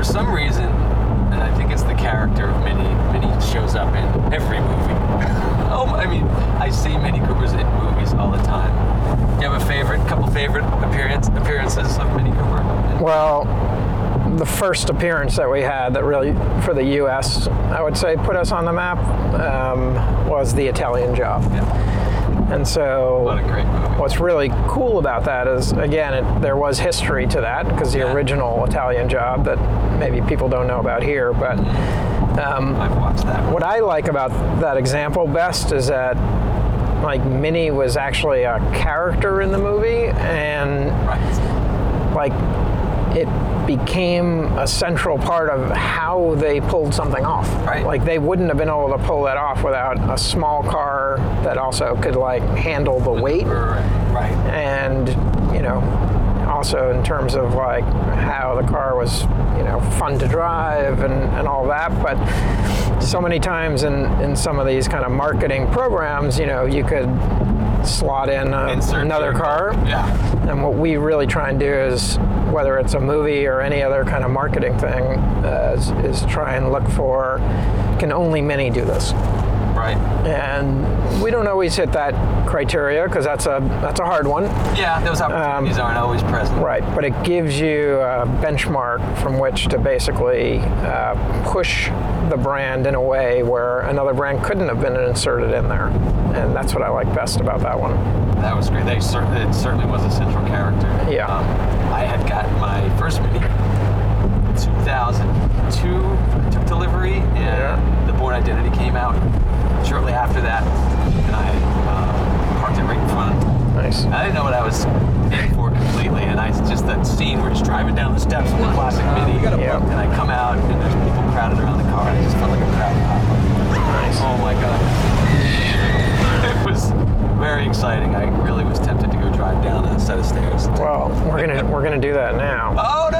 for some reason, and I think it's the character of Mini. Mini shows up in every movie. oh, I mean, I see Mini Coopers in movies all the time. Do you have a favorite, couple favorite appearance appearances of Mini Cooper? Well, the first appearance that we had that really for the U.S. I would say put us on the map um, was the Italian Job. Yeah. And so, What a great movie. what's really cool about that is, again, it, there was history to that because the Yeah. original Italian Job that maybe people don't know about here, but. Um, I've watched that. What I like about that example best is that like Mini was actually a character in the movie and Right. like it became a central part of how they pulled something off. Right. Like they wouldn't have been able to pull that off without a small car that also could like handle the weight Right. Right. and you know also in terms of like how the car was you know fun to drive and, and all that but so Mini times in, in some of these kind of marketing programs you know you could slot in a, another car. Yeah. and what we really try and do is whether it's a movie or any other kind of marketing thing uh, is, is try and look for can only many do this Right. and we don't always hit that criteria because that's a that's a hard one Yeah. Those opportunities aren't always present. Um, Right, but it gives you a benchmark from which to basically uh, push the brand in a way where another brand couldn't have been inserted in there. And that's what I like best about that one. That was great. They cer- it certainly was a central character. Yeah. Um, I had gotten my first Mini 2002 took delivery, and Yeah. the Bourne Identity came out Nice. I didn't know what I was in for completely, and I just that scene where he's driving down the steps of the classic Mini, Yeah. and I come out and there's people crowded around the car, and I just felt like a crowd pop. Nice. Oh my god. It was very exciting. I really was tempted to go drive down a set of stairs. Well, we're gonna we're gonna do that now. Oh no!